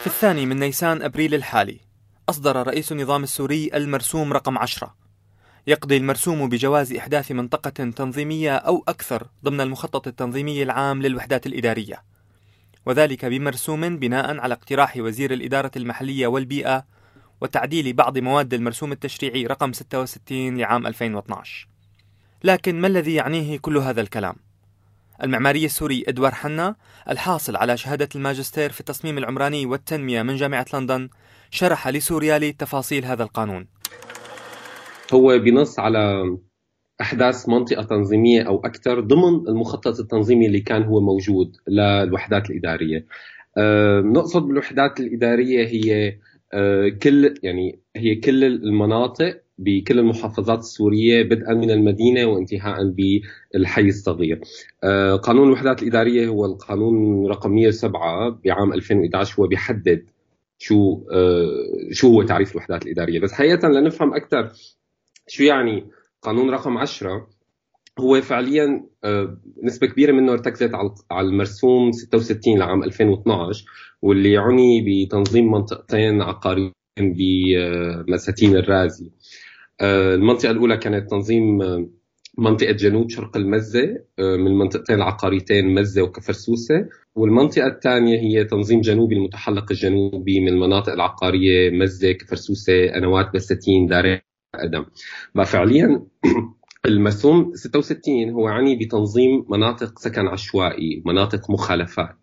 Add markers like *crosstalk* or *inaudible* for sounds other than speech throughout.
في الثاني من نيسان أبريل الحالي أصدر رئيس النظام السوري المرسوم رقم عشرة. يقضي المرسوم بجواز إحداث منطقة تنظيمية أو أكثر ضمن المخطط التنظيمي العام للوحدات الإدارية. وذلك بمرسوم بناء على اقتراح وزير الإدارة المحلية والبيئة وتعديل بعض مواد المرسوم التشريعي رقم 66 لعام 2012 لكن ما الذي يعنيه كل هذا الكلام؟ المعماري السوري إدوار حنا الحاصل على شهادة الماجستير في التصميم العمراني والتنمية من جامعة لندن شرح لسوريالي تفاصيل هذا القانون هو بنص على أحداث منطقة تنظيمية أو أكثر ضمن المخطط التنظيمي اللي كان هو موجود للوحدات الإدارية. أه نقصد بالوحدات الإدارية هي أه كل يعني هي كل المناطق بكل المحافظات السورية بدءا من المدينة وانتهاء بالحي الصغير. أه قانون الوحدات الإدارية هو القانون رقم 107 بعام 2011 هو بيحدد شو أه شو هو تعريف الوحدات الإدارية، بس حقيقة لنفهم أكثر شو يعني قانون رقم 10 هو فعليا آه، نسبة كبيرة منه ارتكزت على المرسوم 66 لعام 2012 واللي يعني بتنظيم منطقتين عقاريين بمساتين الرازي آه، المنطقة الأولى كانت تنظيم آه، منطقة جنوب شرق المزة من المنطقتين العقاريتين مزة وكفرسوسة. والمنطقة الثانية هي تنظيم جنوبي المتحلق الجنوبي من المناطق العقارية مزة كفرسوسة أنوات بساتين دارين أدم. فعليا *clears throat* المرسوم 66 هو عني بتنظيم مناطق سكن عشوائي مناطق مخالفات.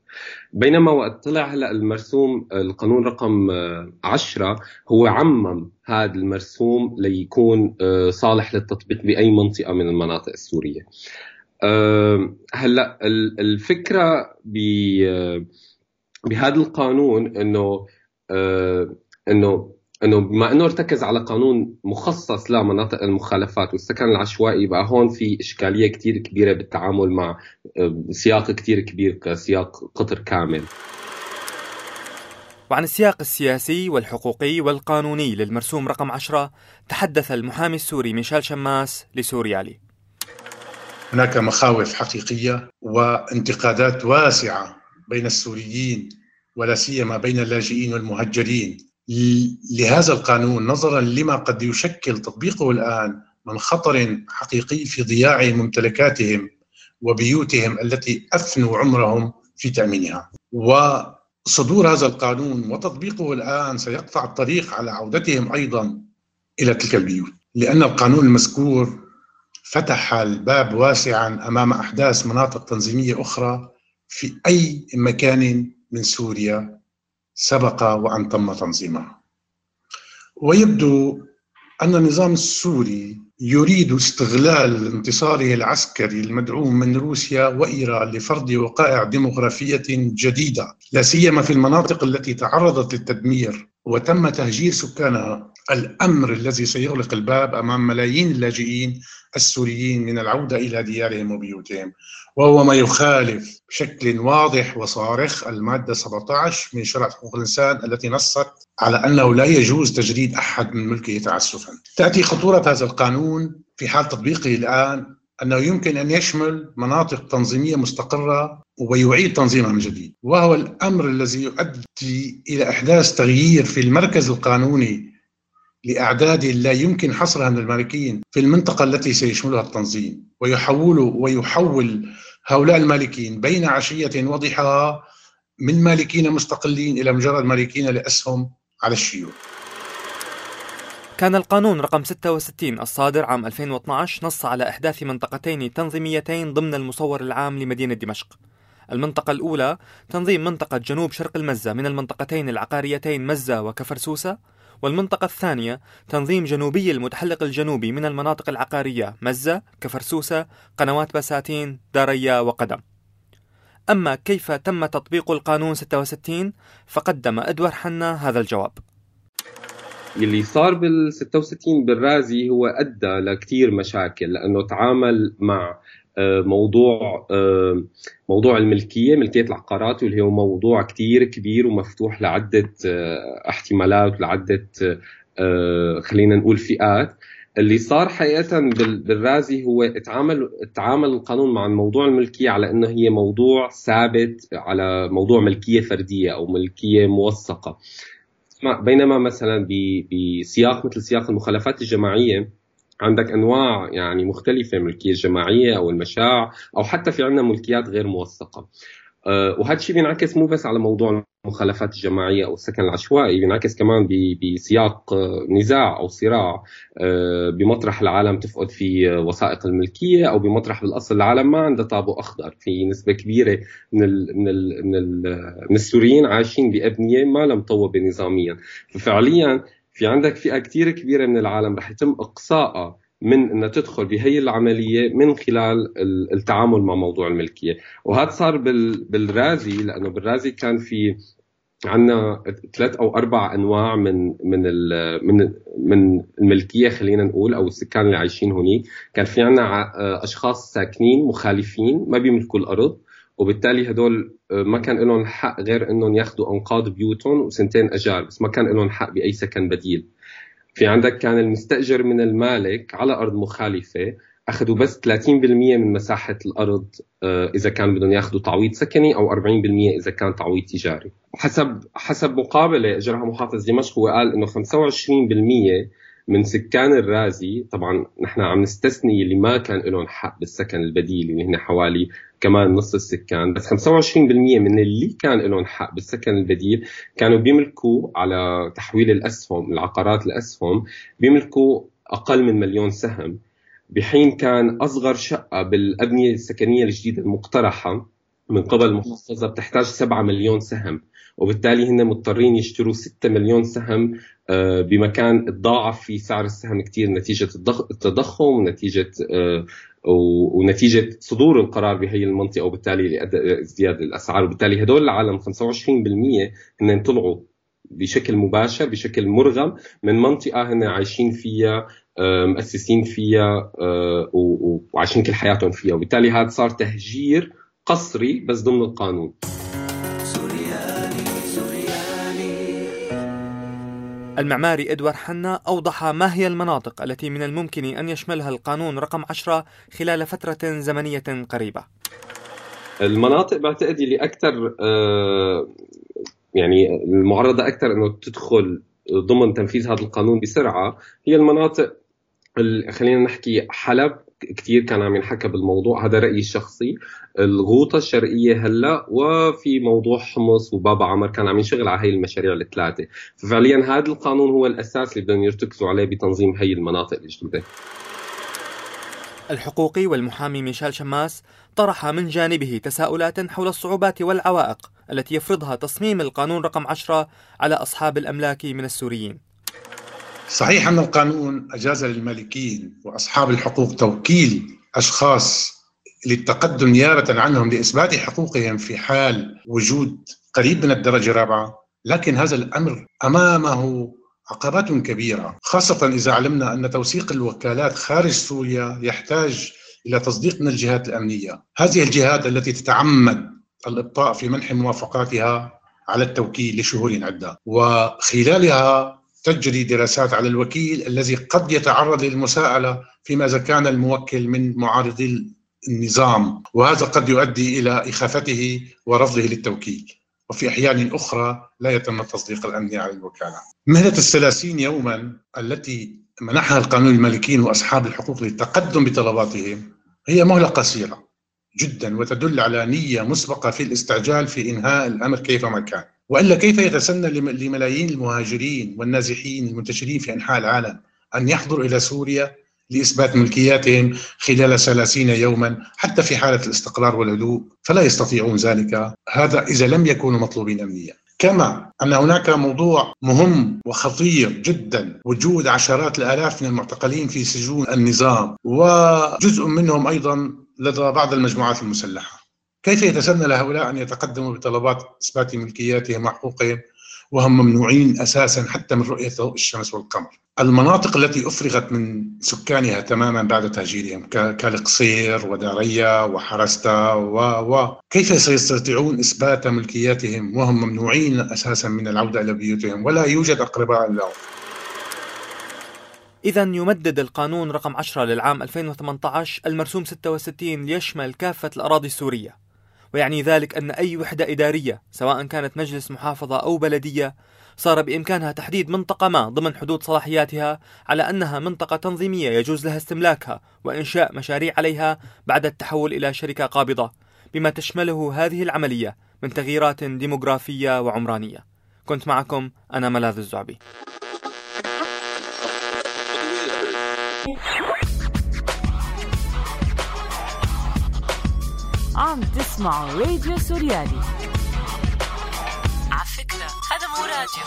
بينما وقت طلع هلأ المرسوم القانون رقم 10 هو عمم هذا المرسوم ليكون آه، صالح للتطبيق بأي منطقة من المناطق السورية. هلأ الفكرة آه، بهذا القانون إنه آه، إنه إنه بما إنه ارتكز على قانون مخصص لمناطق المخالفات والسكن العشوائي بقى هون في إشكالية كثير كبيرة بالتعامل مع آه، سياق كثير كبير كسياق قطر كامل. وعن السياق السياسي والحقوقي والقانوني للمرسوم رقم 10 تحدث المحامي السوري ميشيل شماس لسوريالي. هناك مخاوف حقيقية وانتقادات واسعة بين السوريين ولا سيما بين اللاجئين والمهجرين لهذا القانون نظرا لما قد يشكل تطبيقه الآن من خطر حقيقي في ضياع ممتلكاتهم وبيوتهم التي أفنوا عمرهم في تأمينها. وصدور هذا القانون وتطبيقه الآن سيقطع الطريق على عودتهم أيضا إلى تلك البيوت، لأن القانون المذكور فتح الباب واسعا أمام أحداث مناطق تنظيمية أخرى في أي مكان من سوريا سبق وأن تم تنظيمها. ويبدو أن النظام السوري يريد استغلال انتصاره العسكري المدعوم من روسيا وإيران لفرض وقائع ديموغرافية جديدة لا سيما في المناطق التي تعرضت للتدمير وتم تهجير سكانها الأمر الذي سيغلق الباب أمام ملايين اللاجئين السوريين من العودة إلى ديارهم وبيوتهم وهو ما يخالف بشكل واضح وصارخ المادة 17 من شرع حقوق الإنسان التي نصت على أنه لا يجوز تجريد أحد من ملكه تعسفا. تأتي خطورة هذا القانون في حال تطبيقه الآن أنه يمكن أن يشمل مناطق تنظيمية مستقرة ويعيد تنظيمها من جديد. وهو الأمر الذي يؤدي إلى إحداث تغيير في المركز القانوني لأعداد لا يمكن حصرها من المالكين في المنطقة التي سيشملها التنظيم ويحول ويحول هؤلاء المالكين بين عشية وضحاها من مالكين مستقلين إلى مجرد مالكين لأسهم على الشيوع كان القانون رقم 66 الصادر عام 2012 نص على إحداث منطقتين تنظيميتين ضمن المصور العام لمدينة دمشق. المنطقة الأولى تنظيم منطقة جنوب شرق المزة من المنطقتين العقاريتين مزة وكفرسوسة والمنطقة الثانية تنظيم جنوبي المتحلق الجنوبي من المناطق العقارية مزة، كفرسوسة، قنوات بساتين، داريا وقدم. أما كيف تم تطبيق القانون 66 فقدم أدوار حنا هذا الجواب اللي صار بال 66 بالرازي هو أدى لكثير مشاكل لأنه تعامل مع موضوع آه، موضوع الملكية ملكية العقارات واللي هو موضوع كثير كبير ومفتوح لعدة آه، احتمالات ولعدة خلينا نقول فئات. اللي صار حقيقة بالرازي هو اتعامل تعامل القانون مع موضوع الملكية على إنه هي موضوع ثابت على موضوع ملكية فردية أو ملكية موثقة. بينما مثلا بسياق مثل سياق المخالفات الجماعية عندك أنواع يعني مختلفة الملكيه الجماعية أو المشاع أو حتى في عندنا ملكيات غير موثقة. آه، وهذا الشيء بينعكس مو بس على موضوع المخالفات الجماعية أو السكن العشوائي بينعكس كمان بسياق نزاع أو صراع آه، بمطرح العالم تفقد في وثائق الملكية أو بمطرح بالأصل العالم ما عنده طابو أخضر. في نسبة كبيرة من ال من ال من, ال من السوريين عايشين بأبنية ما لم مطوبه نظاميا ففعليا في عندك فئة كثير كبيرة من العالم رح يتم إقصائها من إنها تدخل بهي العملية من خلال التعامل مع موضوع الملكية. وهذا صار بالرازي لأنه بالرازي كان في عندنا ثلاث أو أربع أنواع من من من من الملكية خلينا نقول أو السكان اللي عايشين هونيك كان في عندنا أشخاص ساكنين مخالفين ما بيملكوا الأرض. وبالتالي هدول ما كان لهم حق غير إنهم ياخذوا أنقاض بيوتهم وسنتين أجار بس ما كان لهم حق بأي سكن بديل. في عندك كان المستأجر من المالك على أرض مخالفة أخذوا بس 30% من مساحة الأرض آه، إذا كان بدهم ياخذوا تعويض سكني أو 40% إذا كان تعويض تجاري. حسب حسب مقابلة أجرها محافظ دمشق هو قال إنه 25% من سكان الرازي طبعا نحن عم نستثني اللي ما كان لهم حق بالسكن البديل اللي هن حوالي كمان نص السكان. بس 25% من اللي كان لهم حق بالسكن البديل كانوا بيملكوا على تحويل الأسهم العقارات الأسهم بيملكوا أقل من مليون سهم. بحين كان أصغر شقة بالأبنية السكنية الجديدة المقترحة من قبل المحافظه بتحتاج 7 مليون سهم وبالتالي هن مضطرين يشتروا 6 مليون سهم آه، بمكان تضاعف في سعر السهم كثير نتيجة التضخم ونتيجه آه، ونتيجة صدور القرار بهي المنطقة وبالتالي ازدياد الأسعار. وبالتالي هدول العالم 25% هن طلعوا بشكل مباشر بشكل مرغم من منطقة هن عايشين فيها آه، مؤسسين فيها وعايشين كل حياتهم فيها. وبالتالي هذا صار تهجير قصري بس ضمن القانون. المعماري إدوار حنا أوضح ما هي المناطق التي من الممكن أن يشملها القانون رقم 10 خلال فترة زمنية قريبة. المناطق بعتقد اللي أكثر آه، يعني المعرضة أكثر أنه تدخل ضمن تنفيذ هذا القانون بسرعة هي المناطق خلينا نحكي حلب كثير كان عم ينحكى بالموضوع. هذا رأيي الشخصي. الغوطة الشرقية هلأ وفي موضوع حمص وبابا عمر كان عم ينشغل على هي المشاريع الثلاثة. ففعليا هذا القانون هو الأساس اللي بدهم يرتكزوا عليه بتنظيم هي المناطق الجديدة. الحقوقي والمحامي ميشيل شماس طرح من جانبه تساؤلات حول الصعوبات والعوائق التي يفرضها تصميم القانون رقم 10 على أصحاب الأملاك من السوريين. صحيح أن القانون أجاز للمالكين وأصحاب الحقوق توكيل أشخاص للتقدم نيابة عنهم لإثبات حقوقهم في حال وجود قريب من الدرجة الرابعة لكن هذا الأمر أمامه عقبات كبيرة خاصة إذا علمنا أن توثيق الوكالات خارج سوريا يحتاج إلى تصديق من الجهات الأمنية. هذه الجهات التي تتعمد الإبطاء في منح موافقاتها على التوكيل لشهور عدة وخلالها تجري دراسات على الوكيل الذي قد يتعرض للمساءلة فيما إذا كان الموكل من معارضي النظام وهذا قد يؤدي إلى إخافته ورفضه للتوكيل. وفي أحيان أخرى لا يتم التصديق الأمني على الوكالة. مهلة الثلاثين يوما التي منحها القانون المالكين وأصحاب الحقوق للتقدم بطلباتهم هي مهلة قصيرة جدا وتدل على نية مسبقة في الاستعجال في إنهاء الأمر كيفما كان. وإلا كيف يتسنى لملايين المهاجرين والنازحين المنتشرين في أنحاء العالم أن يحضروا إلى سوريا لإثبات ملكياتهم خلال 30 يوما حتى في حالة الاستقرار والهدوء فلا يستطيعون ذلك. هذا إذا لم يكونوا مطلوبين امنيا. كما أن هناك موضوع مهم وخطير جدا وجود عشرات الآلاف من المعتقلين في سجون النظام وجزء منهم أيضا لدى بعض المجموعات المسلحة. كيف يتسنى لهؤلاء أن يتقدموا بطلبات إثبات ملكياتهم وحقوقهم وهم ممنوعين أساسا حتى من رؤية ضوء الشمس والقمر؟ المناطق التي أفرغت من سكانها تماما بعد تهجيرهم كالقصير وداريا وحرستا و و كيف سيستطيعون إثبات ملكياتهم وهم ممنوعين أساسا من العودة إلى بيوتهم؟ ولا يوجد أقرباء لهم. إذا يمدد القانون رقم 10 للعام 2018 المرسوم 66 ليشمل كافة الأراضي السورية. ويعني ذلك أن أي وحدة إدارية سواء كانت مجلس محافظة أو بلدية صار بإمكانها تحديد منطقة ما ضمن حدود صلاحياتها على أنها منطقة تنظيمية يجوز لها استملاكها وإنشاء مشاريع عليها بعد التحول إلى شركة قابضة بما تشمله هذه العملية من تغييرات ديموغرافية وعمرانية. كنت معكم أنا ملاذ الزعبي. *laughs* عم تسمعوا راديو سوريالي. على فكرة هذا مو راديو.